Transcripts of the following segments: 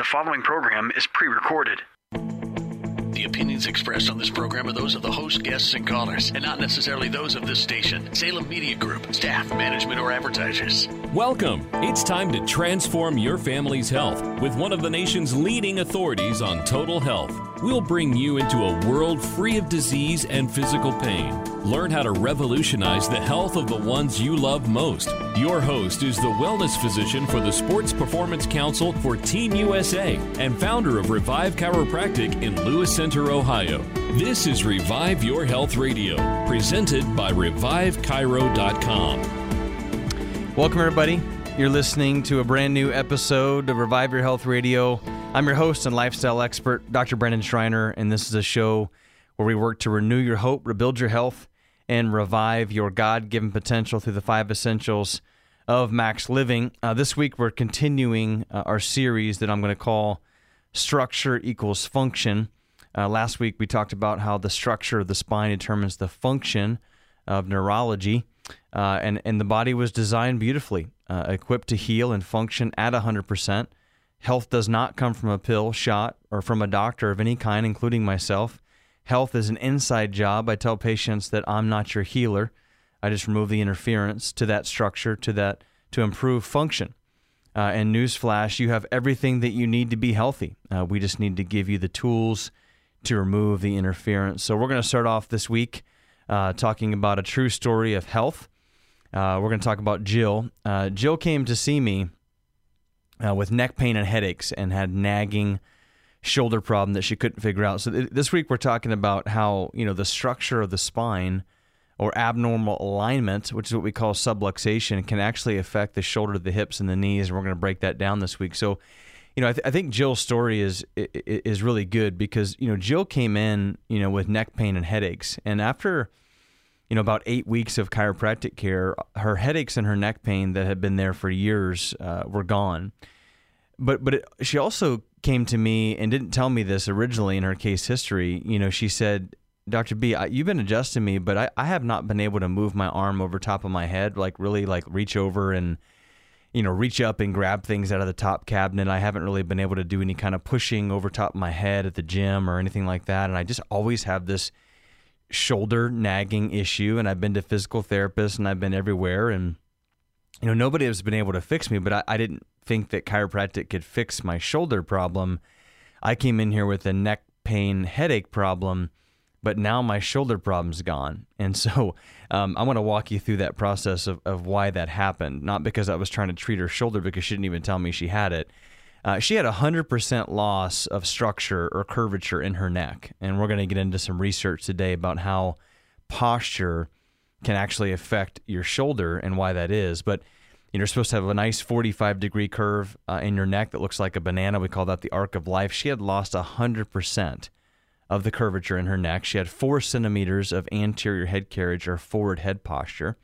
The following program is pre recorded. The opinions expressed on this program are those of the host, guests, and callers, and not necessarily those of this station, Salem Media Group, staff, management, or advertisers. Welcome. It's time to transform your family's health with one of the nation's leading authorities on total health. We'll bring you into a world free of disease and physical pain. Learn how to revolutionize the health of the ones you love most. Your host is the wellness physician for the Sports Performance Council for Team USA and founder of Revive Chiropractic in Lewis Center, Ohio. This is Revive Your Health Radio, presented by ReviveChiro.com. Welcome, everybody. You're listening to a brand new episode of Revive Your Health Radio. I'm your host and lifestyle expert, Dr. Brendan Schreiner, and this is a show where we work to renew your hope, rebuild your health, and revive your God given potential through the five essentials of max living. Uh, this week, we're continuing uh, our series that I'm going to call Structure Equals Function. Uh, last week, we talked about how the structure of the spine determines the function of neurology, uh, and, and the body was designed beautifully, uh, equipped to heal and function at 100%. Health does not come from a pill, shot, or from a doctor of any kind, including myself. Health is an inside job. I tell patients that I'm not your healer. I just remove the interference to that structure, to that to improve function. Uh, and newsflash, you have everything that you need to be healthy. Uh, we just need to give you the tools to remove the interference. So we're going to start off this week uh, talking about a true story of health. Uh, we're going to talk about Jill. Uh, Jill came to see me uh, with neck pain and headaches and had nagging shoulder problem that she couldn't figure out. So th- this week we're talking about how you know the structure of the spine or abnormal alignment, which is what we call subluxation, can actually affect the shoulder, the hips, and the knees. And we're going to break that down this week. So, you know, I, th- I think Jill's story is is really good because you know Jill came in you know with neck pain and headaches, and after you know about eight weeks of chiropractic care, her headaches and her neck pain that had been there for years uh, were gone. But but it, she also came to me and didn't tell me this originally in her case history. You know, she said, Dr. B, I, you've been adjusting me, but I, I have not been able to move my arm over top of my head, like really like reach over and, you know, reach up and grab things out of the top cabinet. I haven't really been able to do any kind of pushing over top of my head at the gym or anything like that. And I just always have this shoulder nagging issue. And I've been to physical therapists and I've been everywhere. And, you know, nobody has been able to fix me, but I, I didn't think that chiropractic could fix my shoulder problem. I came in here with a neck pain headache problem, but now my shoulder problem's gone. And so um, I want to walk you through that process of, of why that happened. Not because I was trying to treat her shoulder because she didn't even tell me she had it. Uh, she had a 100% loss of structure or curvature in her neck. And we're going to get into some research today about how posture can actually affect your shoulder and why that is. But you're supposed to have a nice 45 degree curve uh, in your neck that looks like a banana. We call that the arc of life. She had lost 100% of the curvature in her neck. She had four centimeters of anterior head carriage or forward head posture.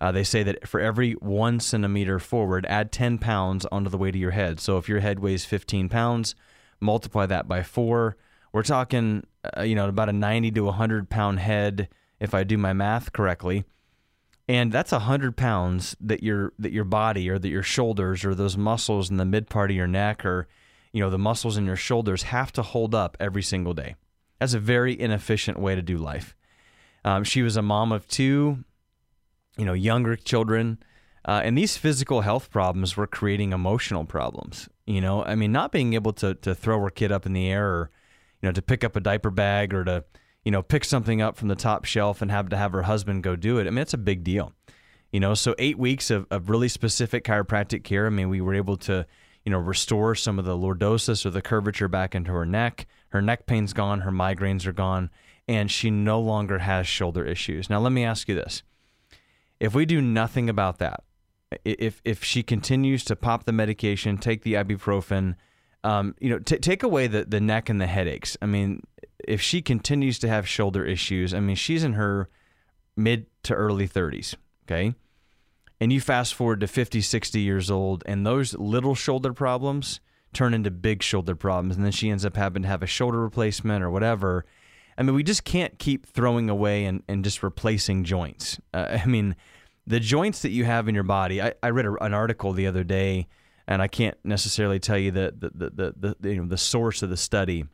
Uh, they say that for every one centimeter forward, add 10 pounds onto the weight of your head. So if your head weighs 15 pounds, multiply that by four. We're talking, uh, you know, about a 90 to 100 pound head, if I do my math correctly and that's a hundred pounds that your that your body or that your shoulders or those muscles in the mid part of your neck or you know the muscles in your shoulders have to hold up every single day. That's a very inefficient way to do life. Um, she was a mom of two, you know, younger children, uh, and these physical health problems were creating emotional problems. You know, I mean, not being able to to throw her kid up in the air or you know to pick up a diaper bag or to you know, pick something up from the top shelf and have to have her husband go do it. I mean, it's a big deal. You know, so eight weeks of, of really specific chiropractic care. I mean, we were able to, you know, restore some of the lordosis or the curvature back into her neck. Her neck pain's gone, her migraines are gone, and she no longer has shoulder issues. Now, let me ask you this. If we do nothing about that, if if she continues to pop the medication, take the ibuprofen, um, you know, t- take away the, the neck and the headaches. I mean, if she continues to have shoulder issues, I mean, she's in her mid to early 30s, okay? And you fast forward to 50, 60 years old, and those little shoulder problems turn into big shoulder problems. And then she ends up having to have a shoulder replacement or whatever. I mean, we just can't keep throwing away and, and just replacing joints. Uh, I mean, the joints that you have in your body, I, I read a, an article the other day and I can't necessarily tell you the the the, the, the you know the source of the study,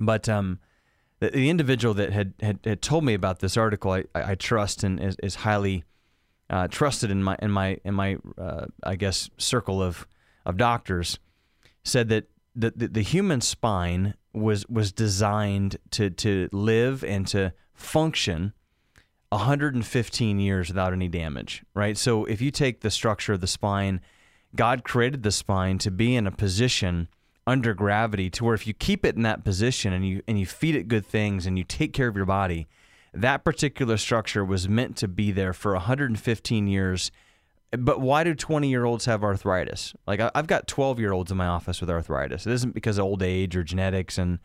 but um, the, the individual that had, had, had told me about this article, I, I, trust and is, is highly uh, trusted in my in my in my uh, I guess circle of of doctors, said that the, the, the human spine was was designed to to live and to function 115 years without any damage, right? So if you take the structure of the spine, God created the spine to be in a position under gravity to where if you keep it in that position and you and you feed it good things and you take care of your body, that particular structure was meant to be there for 115 years. But why do 20 year olds have arthritis? Like I've got 12 year olds in my office with arthritis. It isn't because of old age or genetics and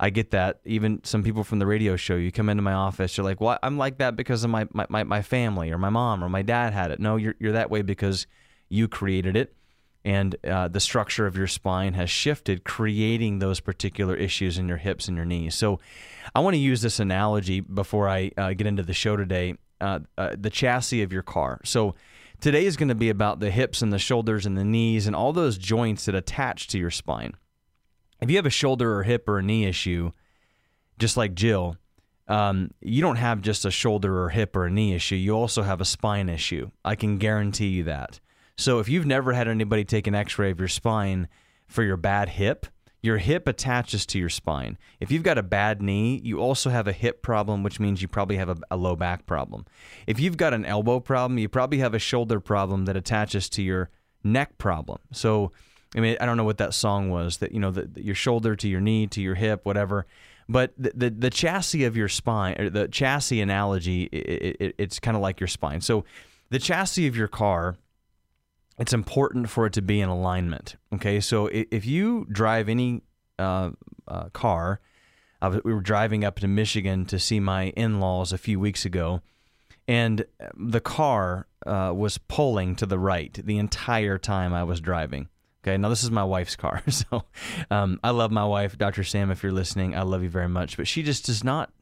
I get that. Even some people from the radio show, you come into my office, you're like, "Well, I'm like that because of my my, my, my family or my mom or my dad had it." No, you're you're that way because you created it, and uh, the structure of your spine has shifted, creating those particular issues in your hips and your knees. So, I want to use this analogy before I uh, get into the show today. Uh, uh the chassis of your car. So. Today is going to be about the hips and the shoulders and the knees and all those joints that attach to your spine if you have a shoulder or hip or a knee issue, just like Jill, um, you don't have just a shoulder or hip or a knee issue. You also have a spine issue. I can guarantee you that. So if you've never had anybody take an x ray of your spine for your bad hip, your hip attaches to your spine. If you've got a bad knee, you also have a hip problem, which means you probably have a, a, low back problem. If you've got an elbow problem, you probably have a shoulder problem that attaches to your neck problem. So I mean, I don't know what that song was that you know, the, your shoulder to your knee to your hip, whatever. But the the, the chassis of your spine, or the chassis analogy, it, it, it's kind of like your spine. So the chassis of your car, it's important for it to be in alignment. Okay, so if you drive any uh, uh, car, we were driving up to Michigan to see my in-laws a few weeks ago, and the car uh, was pulling to the right the entire time I was driving. Okay, now this is my wife's car, so um, I love my wife, Dr. Sam. If you're listening, I love you very much. But she just does not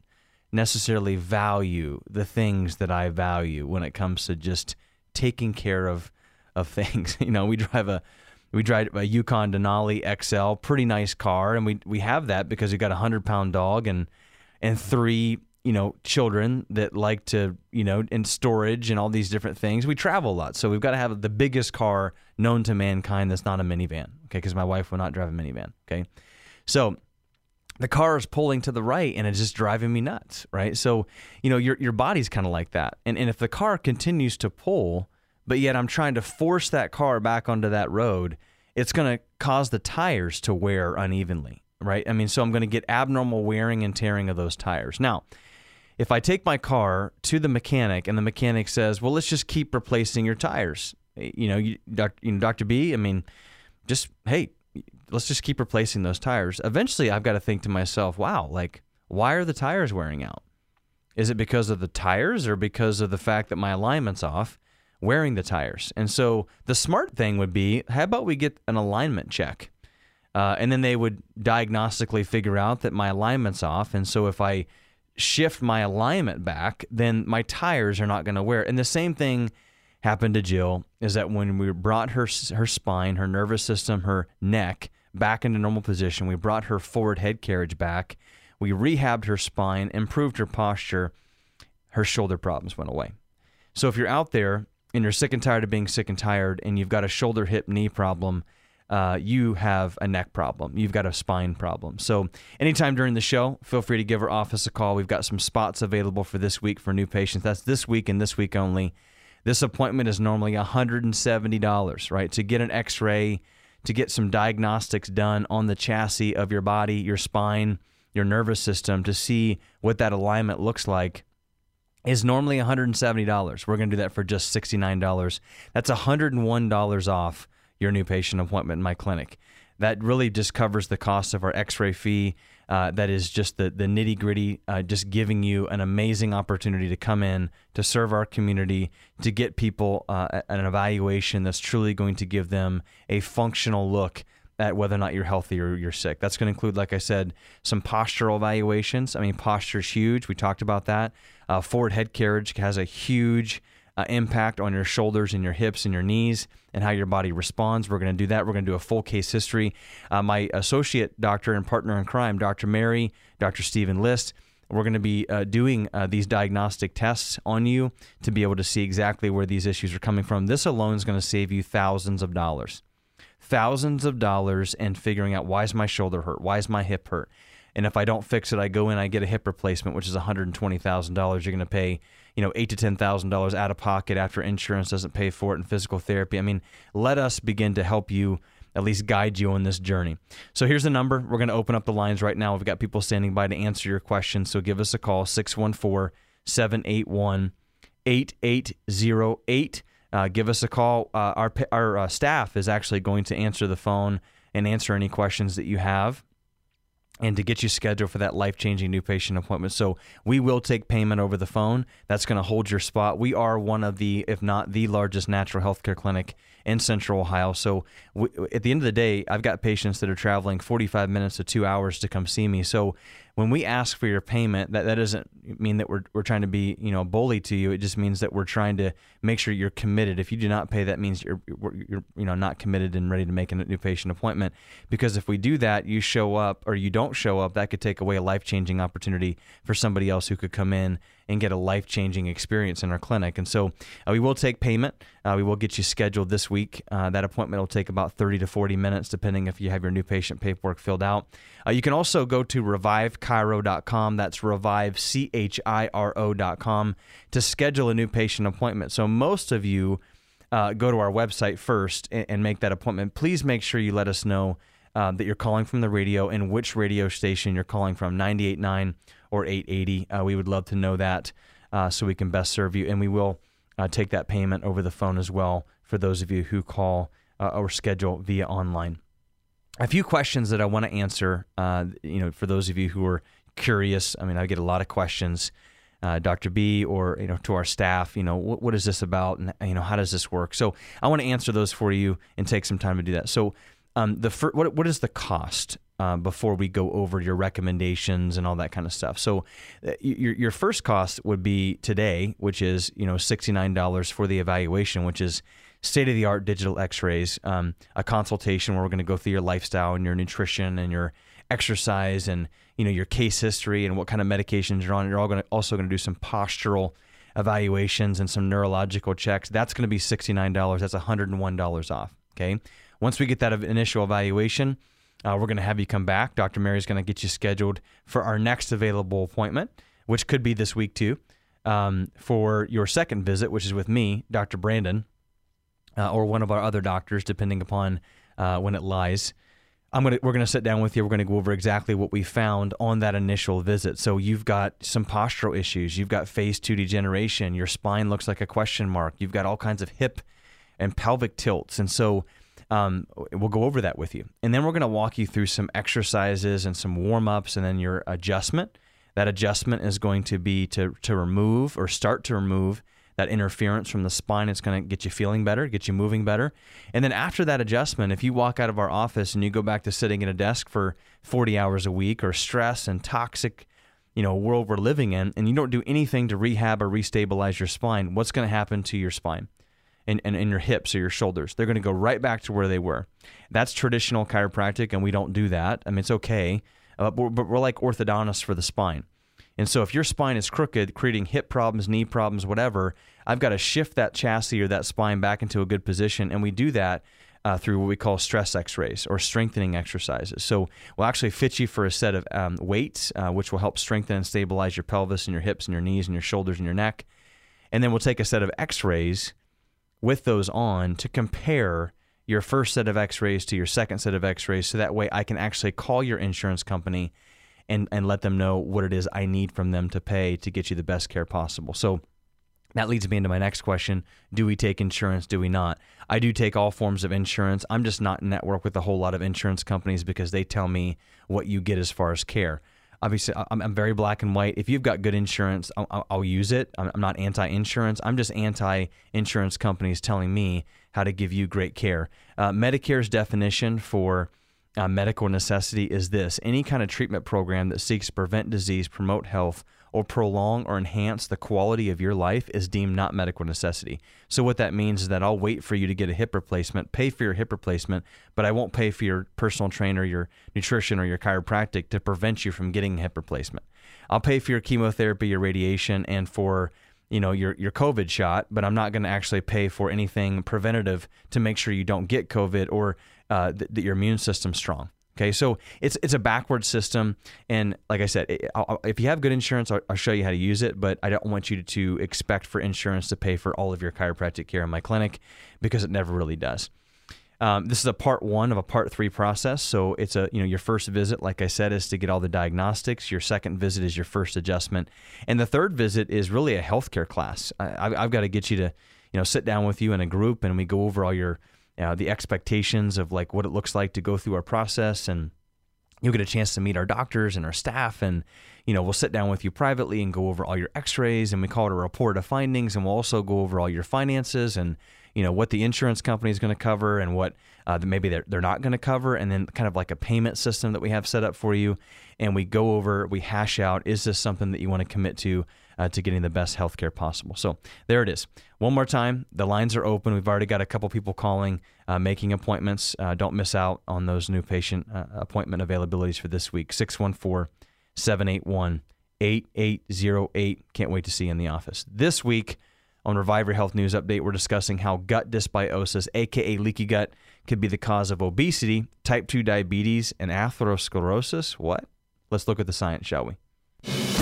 necessarily value the things that I value when it comes to just taking care of of things. you know, we drive a we drive a Yukon Denali XL, pretty nice car, and we we have that because we got a hundred pound dog and and three you know children that like to you know in storage and all these different things. We travel a lot so we've got to have the biggest car known to mankind that's not a minivan okay because my wife will not drive a minivan okay? So the car is pulling to the right and it's just driving me nuts right? So you know your your body's kind of like that and and if the car continues to pull but yet I'm trying to force that car back onto that road it's going to cause the tires to wear unevenly right i mean so I'm going to get abnormal wearing and tearing of those tires now if I take my car to the mechanic and the mechanic says, "Well, let's just keep replacing your tires," you know, you, doc, you know, Doctor B, I mean, just hey, let's just keep replacing those tires. Eventually, I've got to think to myself, "Wow, like, why are the tires wearing out? Is it because of the tires or because of the fact that my alignment's off?" Wearing the tires. And so the smart thing would be how about we get an alignment check? Uh, and then they would diagnostically figure out that my alignment's off. And so if I shift my alignment back, then my tires are not going to wear. And the same thing happened to Jill is that when we brought her her spine, her nervous system, her neck back into normal position, we brought her forward head carriage back, we rehabbed her spine, improved her posture, her shoulder problems went away. So if you're out there and you're sick and tired of being sick and tired and you've got a shoulder, hip, knee problem, uh, you have a neck problem. You've got a spine problem. So, anytime during the show, feel free to give our office a call. We've got some spots available for this week for new patients. That's this week and this week only. This appointment is normally $170, right? To get an x ray, to get some diagnostics done on the chassis of your body, your spine, your nervous system, to see what that alignment looks like is normally $170. We're going to do that for just $69. That's $101 off your new patient appointment in my clinic. That really just covers the cost of our x ray fee. Uh, that is just the, the nitty gritty, uh, just giving you an amazing opportunity to come in, to serve our community, to get people uh, an evaluation that's truly going to give them a functional look at whether or not you're healthy or you're sick. That's going to include, like I said, some postural evaluations. I mean, posture is huge. We talked about that. Uh, forward head carriage has a huge uh, impact on your shoulders and your hips and your knees and how your body responds. We're going to do that. We're going to do a full case history. Uh, my associate doctor and partner in crime, Dr. Mary, Dr. Stephen List, we're going to be uh, doing uh, these diagnostic tests on you to be able to see exactly where these issues are coming from. This alone is going to save you thousands of dollars. Thousands of dollars and figuring out why is my shoulder hurt? Why is my hip hurt? And if I don't fix it, I go in, I get a hip replacement, which is $120,000. You're going to pay, you know, eight to ten thousand dollars out of pocket after insurance doesn't pay for it, and physical therapy. I mean, let us begin to help you at least guide you on this journey. So here's the number. We're going to open up the lines right now. We've got people standing by to answer your questions. So give us a call 614 781 8808. Uh, give us a call. Uh, our our uh, staff is actually going to answer the phone and answer any questions that you have and to get you scheduled for that life changing new patient appointment. So we will take payment over the phone. That's going to hold your spot. We are one of the, if not the largest natural health care clinic in Central Ohio. So we, at the end of the day, I've got patients that are traveling 45 minutes to two hours to come see me. So when we ask for your payment, that, that doesn't mean that we're, we're trying to be, you know, bully to you. It just means that we're trying to make sure you're committed. If you do not pay, that means you're, you're, you know, not committed and ready to make a new patient appointment. Because if we do that, you show up or you don't show up, that could take away a life changing opportunity for somebody else who could come in and get a life changing experience in our clinic. And so uh, we will take payment. Uh, we will get you scheduled this week. Uh, that appointment will take about 30 to 40 minutes, depending if you have your new patient paperwork filled out. Uh, you can also go to revivechiro.com. That's revivechiro.com to schedule a new patient appointment. So most of you uh, go to our website first and, and, make that appointment. Please make sure you let us know uh, that you're calling from the radio and which radio station you're calling from 98.9 or 880. Uh, we would love to know that uh, so we can best serve you. And we will uh, take that payment over the phone as well for those of you who call uh, or schedule via online. A few questions that I want to answer, uh, you know, for those of you who are curious. I mean, I get a lot of questions. Uh, Dr. B or you know to our staff, you know what, what is this about, and you know how does this work? So I want to answer those for you and take some time to do that. So um, the fir- what what is the cost uh, before we go over your recommendations and all that kind of stuff. So uh, your your first cost would be today, which is you know sixty nine dollars for the evaluation, which is state of the art digital X rays, um, a consultation where we're going to go through your lifestyle and your nutrition and your exercise and you know your case history and what kind of medications you're on. You're all going also going to do some postural evaluations and some neurological checks. That's going to be sixty nine dollars. That's one hundred and one dollars off. Okay. Once we get that initial evaluation, uh, we're going to have you come back. Dr. Mary is going to get you scheduled for our next available appointment, which could be this week too, um, for your second visit, which is with me, Dr. Brandon, uh, or one of our other doctors, depending upon uh, when it lies. I'm gonna we're gonna sit down with you. We're gonna go over exactly what we found on that initial visit. So you've got some postural issues. You've got phase two degeneration. Your spine looks like a question mark. You've got all kinds of hip and pelvic tilts, and so um, we'll go over that with you. And then we're going to walk you through some exercises and some warm ups and then your adjustment. That adjustment is going to be to, to remove or start to remove that interference from the spine. It's going to get you feeling better, get you moving better. And then after that adjustment, if you walk out of our office and you go back to sitting at a desk for 40 hours a week or stress and toxic, you know, world we're living in, and you don't do anything to rehab or restabilize your spine, what's going to happen to your spine? And, and, and your hips or your shoulders. They're going to go right back to where they were. That's traditional chiropractic, and we don't do that. I mean, it's okay, uh, but, but we're like orthodontists for the spine. And so if your spine is crooked, creating hip problems, knee problems, whatever, I've got to shift that chassis or that spine back into a good position. And we do that uh, through what we call stress x rays or strengthening exercises. So we'll actually fit you for a set of um, weights, uh, which will help strengthen and stabilize your pelvis and your hips and your knees and your shoulders and your neck. And then we'll take a set of x rays with those on to compare your first set of x-rays to your second set of x-rays so that way I can actually call your insurance company and and let them know what it is I need from them to pay to get you the best care possible. So that leads me into my next question. Do we take insurance? Do we not? I do take all forms of insurance. I'm just not network with a whole lot of insurance companies because they tell me what you get as far as care obviously I'm, I'm, very black and white. If you've got good insurance, I'll, I'll use it. I'm, I'm not anti-insurance. I'm just anti-insurance companies telling me how to give you great care. Uh, Medicare's definition for uh, medical necessity is this any kind of treatment program that seeks to prevent disease, promote health, or prolong or enhance the quality of your life is deemed not medical necessity. So, what that means is that I'll wait for you to get a hip replacement, pay for your hip replacement, but I won't pay for your personal trainer, your nutrition, or your chiropractic to prevent you from getting a hip replacement. I'll pay for your chemotherapy, your radiation, and for you know your your COVID shot, but I'm not going to actually pay for anything preventative to make sure you don't get COVID or uh, th- that your immune system's strong. Okay, so it's it's a backward system, and like I said, it, if you have good insurance, I'll, I'll, show you how to use it. But I don't want you to, to expect for insurance to pay for all of your chiropractic care in my clinic because it never really does. Um, this is a part one of a part three process. So it's a you know your first visit, like I said, is to get all the diagnostics. Your second visit is your first adjustment, and the third visit is really a healthcare class. I, I've got to get you to you know sit down with you in a group, and we go over all your uh, the expectations of like what it looks like to go through our process and you'll get a chance to meet our doctors and our staff and you know we'll sit down with you privately and go over all your x-rays and we call it a report of findings and we'll also go over all your finances and you know what the insurance company is going to cover and what uh, maybe they're, they're not going to cover and then kind of like a payment system that we have set up for you. And we go over we hash out is this something that you want to commit to uh, to getting the best health care possible. So there it is. One more time, the lines are open. We've already got a couple people calling, uh, making appointments. Uh, don't miss out on those new patient uh, appointment availabilities for this week 614 781 8808. Can't wait to see you in the office. This week on Revive Your Health News Update, we're discussing how gut dysbiosis, aka leaky gut, could be the cause of obesity, type 2 diabetes, and atherosclerosis. What? Let's look at the science, shall we?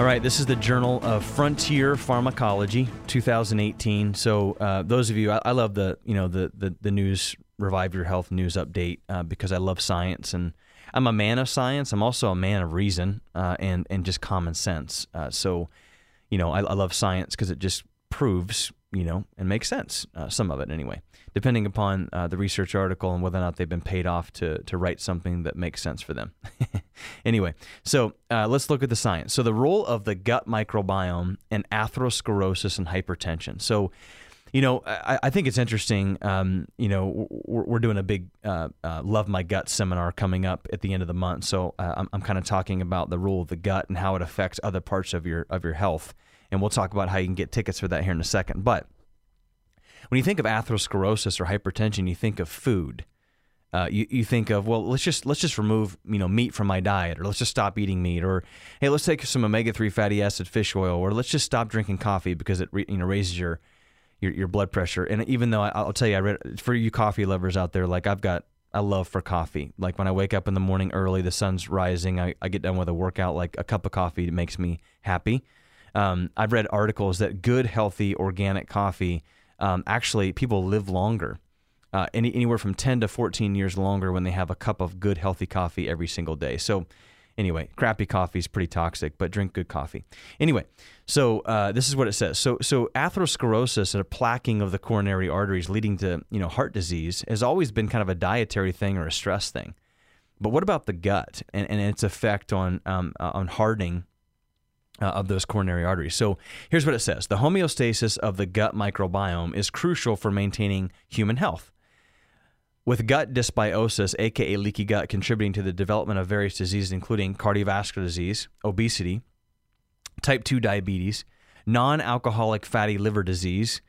All right, this is the Journal of Frontier Pharmacology, 2018. So, uh, those of you, I, I, love the you know the, the the news, revive your health news update uh, because I love science and I'm a man of science. I'm also a man of reason uh, and and just common sense. Uh, so, you know, I, I love science because it just proves you know and makes sense. Uh, some of it anyway depending upon uh, the research article and whether or not they've been paid off to, to write something that makes sense for them. anyway, so uh, let's look at the science. So, the role of the gut microbiome in atherosclerosis and hypertension. So, you know, I, I think it's interesting. Um, you know, we're, we're, doing a big uh, uh, Love My Gut seminar coming up at the end of the month. So, uh, I'm, I'm kind of talking about the role of the gut and how it affects other parts of your of your health. And we'll talk about how you can get tickets for that here in a second. But when you think of atherosclerosis or hypertension, you think of food. Uh, you, you think of well let's just let's just remove you know meat from my diet or let's just stop eating meat or hey let's take some omega three fatty acid fish oil or let's just stop drinking coffee because it you know raises your your, your blood pressure. And even though I, will tell you I read for you coffee lovers out there like I've got a love for coffee. Like when I wake up in the morning early the sun's rising I, I get done with a workout like a cup of coffee makes me happy. Um, I've read articles that good healthy organic coffee um, actually people live longer, uh, any, anywhere from 10 to 14 years longer when they have a cup of good, healthy coffee every single day. So, anyway, crappy coffee is pretty toxic, but drink good coffee. Anyway, so uh, this is what it says. So, so atherosclerosis and a plaquing of the coronary arteries leading to you know heart disease has always been kind of a dietary thing or a stress thing. But what about the gut and, and its effect on um, uh, on hardening uh, of those coronary arteries. So here's what it says The homeostasis of the gut microbiome is crucial for maintaining human health. With gut dysbiosis, aka leaky gut, contributing to the development of various diseases, including cardiovascular disease, obesity, type 2 diabetes, non alcoholic fatty liver disease,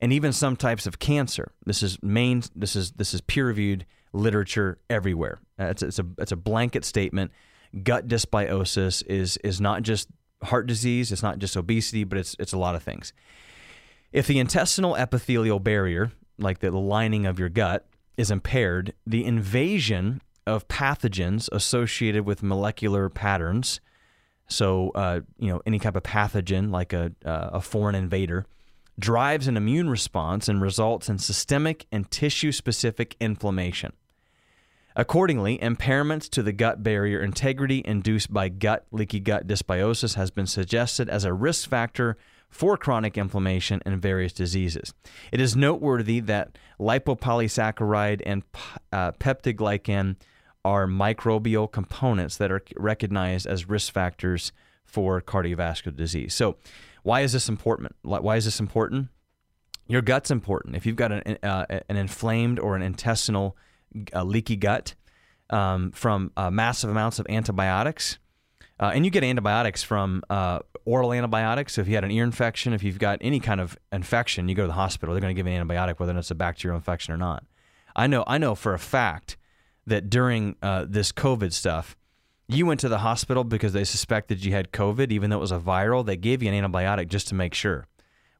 and even some types of cancer. This is main. This is this is peer reviewed literature everywhere. Uh, it's, it's a it's a blanket statement. Gut dysbiosis is is not just heart disease, it's not just obesity, but it's it's a lot of things. If the intestinal epithelial barrier, like the lining of your gut, is impaired, the invasion of pathogens associated with molecular patterns, so uh, you know any type of pathogen like a uh, a foreign invader, drives an immune response and results in systemic and tissue specific inflammation. Accordingly, impairments to the gut barrier integrity induced by gut leaky gut dysbiosis has been suggested as a risk factor for chronic inflammation and various diseases. It is noteworthy that lipopolysaccharide and uh, are microbial components that are recognized as risk factors for cardiovascular disease. So, why is this important? Why is this important? Your gut's important. If you've got an, uh, an inflamed or an intestinal uh, leaky gut um, from uh, massive amounts of antibiotics, uh, and you get antibiotics from uh, oral antibiotics. So if you had an ear infection, if you've got any kind of infection, you go to the hospital. They're going to give you an antibiotic, whether it's a bacterial infection or not. I know. I know for a fact that during uh, this COVID stuff, you went to the hospital because they suspected you had COVID, even though it was a viral. They gave you an antibiotic just to make sure,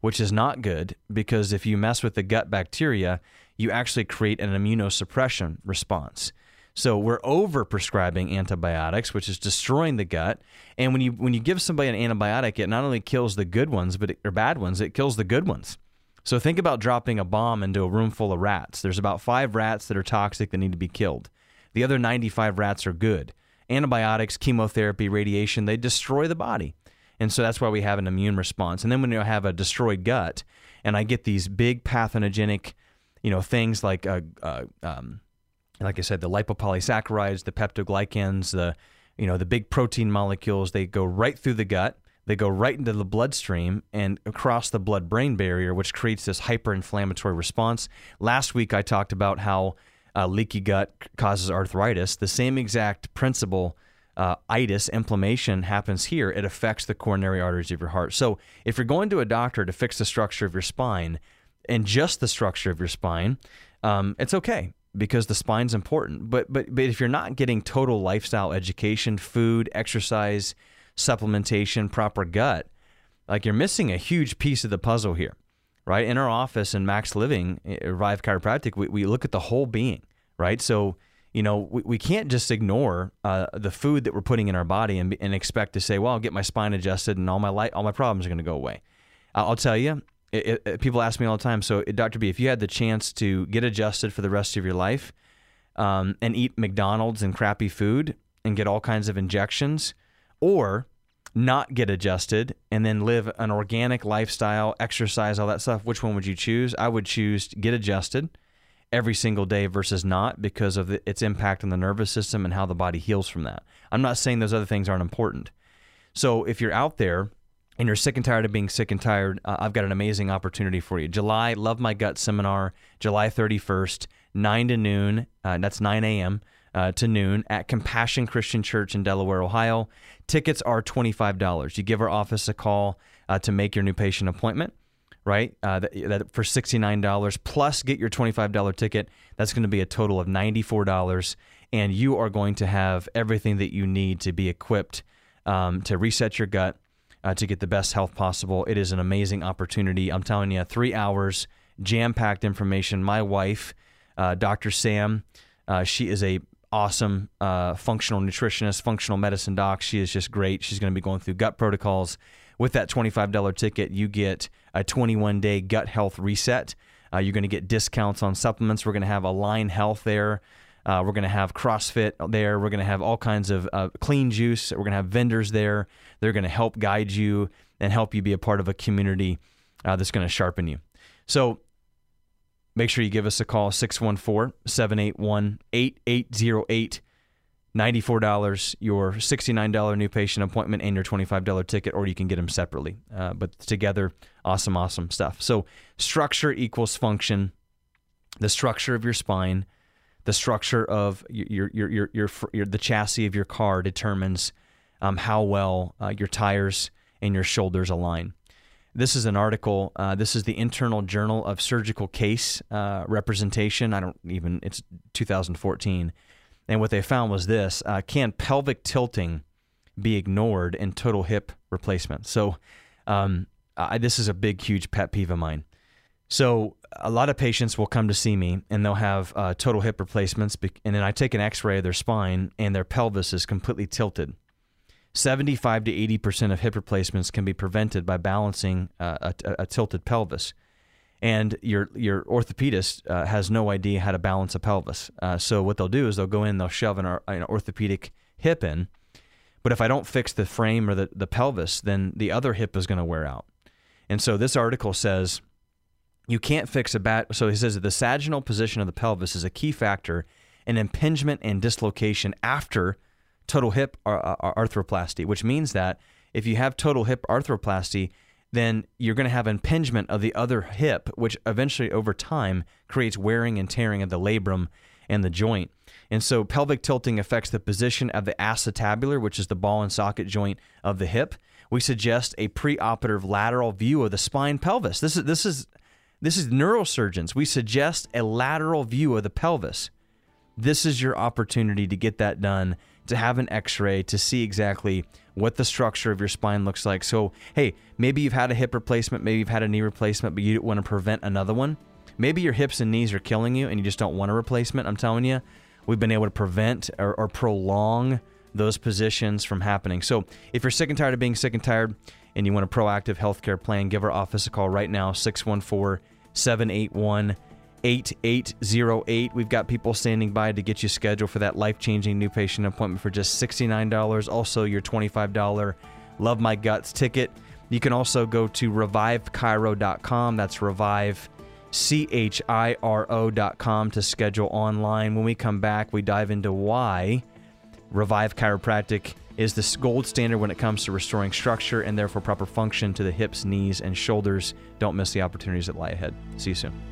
which is not good because if you mess with the gut bacteria, you actually create an immunosuppression response. So we're over prescribing antibiotics, which is destroying the gut. And when you when you give somebody an antibiotic, it not only kills the good ones, but it, or bad ones, it kills the good ones. So think about dropping a bomb into a room full of rats. There's about five rats that are toxic that need to be killed. The other 95 rats are good. Antibiotics, chemotherapy, radiation, they destroy the body. And so that's why we have an immune response. And then when you have a destroyed gut, and I get these big pathogenic, you know, things like uh, uh, um, like I said, the lipopolysaccharides, the peptidoglycans, the you know the big protein molecules, they go right through the gut. They go right into the bloodstream and across the blood brain barrier, which creates this hyperinflammatory response. Last week, I talked about how uh, leaky gut causes arthritis. The same exact principle, uh, itis, inflammation, happens here. It affects the coronary arteries of your heart. So, if you're going to a doctor to fix the structure of your spine and just the structure of your spine, um, it's okay because the spine's important. But but but if you're not getting total lifestyle education, food, exercise, supplementation, proper gut, like you're missing a huge piece of the puzzle here, right? In our office in Max Living, eh, Revive Chiropractic, we, we look at the whole being, right? So you know we, we can't just ignore uh, the food that we're putting in our body and, and expect to say, well, I'll get my spine adjusted and all my light, all my problems are going to go away. I'll tell you, it, it, people ask me all the time. So, Dr. B, if you had the chance to get adjusted for the rest of your life um, and eat McDonald's and crappy food and get all kinds of injections, or not get adjusted and then live an organic lifestyle, exercise, all that stuff, which one would you choose? I would choose get adjusted every single day versus not because of the, its impact on the nervous system and how the body heals from that. I'm not saying those other things aren't important. So, if you're out there, and you're sick and tired of being sick and tired, uh, I've got an amazing opportunity for you. July Love My Gut seminar, July 31st, 9 to noon. Uh, that's 9 a.m. Uh, to noon at Compassion Christian Church in Delaware, Ohio. Tickets are $25. You give our office a call uh, to make your new patient appointment, right? Uh, that, that for $69 plus get your $25 ticket. That's going to be a total of $94. And you are going to have everything that you need to be equipped um, to reset your gut uh, to get the best health possible. It is an amazing opportunity. I'm telling you, three hours, jam packed information. My wife, uh, Dr. Sam, uh, she is a awesome uh, functional nutritionist, functional medicine doc. She is just great. She's going to be going through gut protocols. With that $25 ticket, you get a 21 day gut health reset. Uh, you're going to get discounts on supplements. We're going to have Align Health there. Uh, we're going to have CrossFit there. We're going to have all kinds of uh, clean juice. We're going to have vendors there. They're going to help guide you and help you be a part of a community uh, that's going to sharpen you. So make sure you give us a call 614 781 8808. $94, your $69 new patient appointment, and your $25 ticket, or you can get them separately. Uh, but together, awesome, awesome stuff. So, structure equals function. The structure of your spine the structure of your your your your, your the chassis of your car determines um, how well uh, your tires and your shoulders align. This is an article. Uh, this is the Internal Journal of Surgical Case uh, Representation. I don't even. It's 2014, and what they found was this: uh, Can pelvic tilting be ignored in total hip replacement? So, um, this is a big, huge pet peeve of mine. So a lot of patients will come to see me and they'll have uh, total hip replacements, and then I take an X-ray of their spine and their pelvis is completely tilted. 75 to 80 percent of hip replacements can be prevented by balancing uh, a, a, tilted pelvis, and your your orthopedist uh, has no idea how to balance a pelvis. Uh, so what they'll do is they'll go in, they'll shove an, an orthopedic hip in, but if I don't fix the frame or the, the pelvis, then the other hip is going to wear out. And so this article says you can't fix a bat. So he says that the sagittal position of the pelvis is a key factor in impingement and dislocation after total hip uh, uh, uh, arthroplasty, which means that if you have total hip arthroplasty, then you're going to have impingement of the other hip, which eventually over time creates wearing and tearing of the labrum and the joint. And so pelvic tilting affects the position of the acetabular, which is the ball and socket joint of the hip. We suggest a preoperative lateral view of the spine pelvis. This is this is this is neurosurgeons. We suggest a lateral view of the pelvis. This is your opportunity to get that done, to have an x-ray to see exactly what the structure of your spine looks like. So, hey, maybe you've had a hip replacement, maybe you've had a knee replacement, but you want to prevent another one. Maybe your hips and knees are killing you and you just don't want a replacement. I'm telling you, we've been able to prevent or, or prolong those positions from happening. So if you're sick and tired of being sick and tired and you want a proactive healthcare plan, give our office a call right now, 614 781 8808. We've got people standing by to get you scheduled for that life changing new patient appointment for just $69. Also, your $25 Love My Guts ticket. You can also go to revivechiro.com. That's revive C-H-I-R-O.com to schedule online. When we come back, we dive into why Revive Chiropractic is the gold standard when it comes to restoring structure and therefore proper function to the hips, knees, and shoulders. Don't miss the opportunities that lie ahead. See you soon.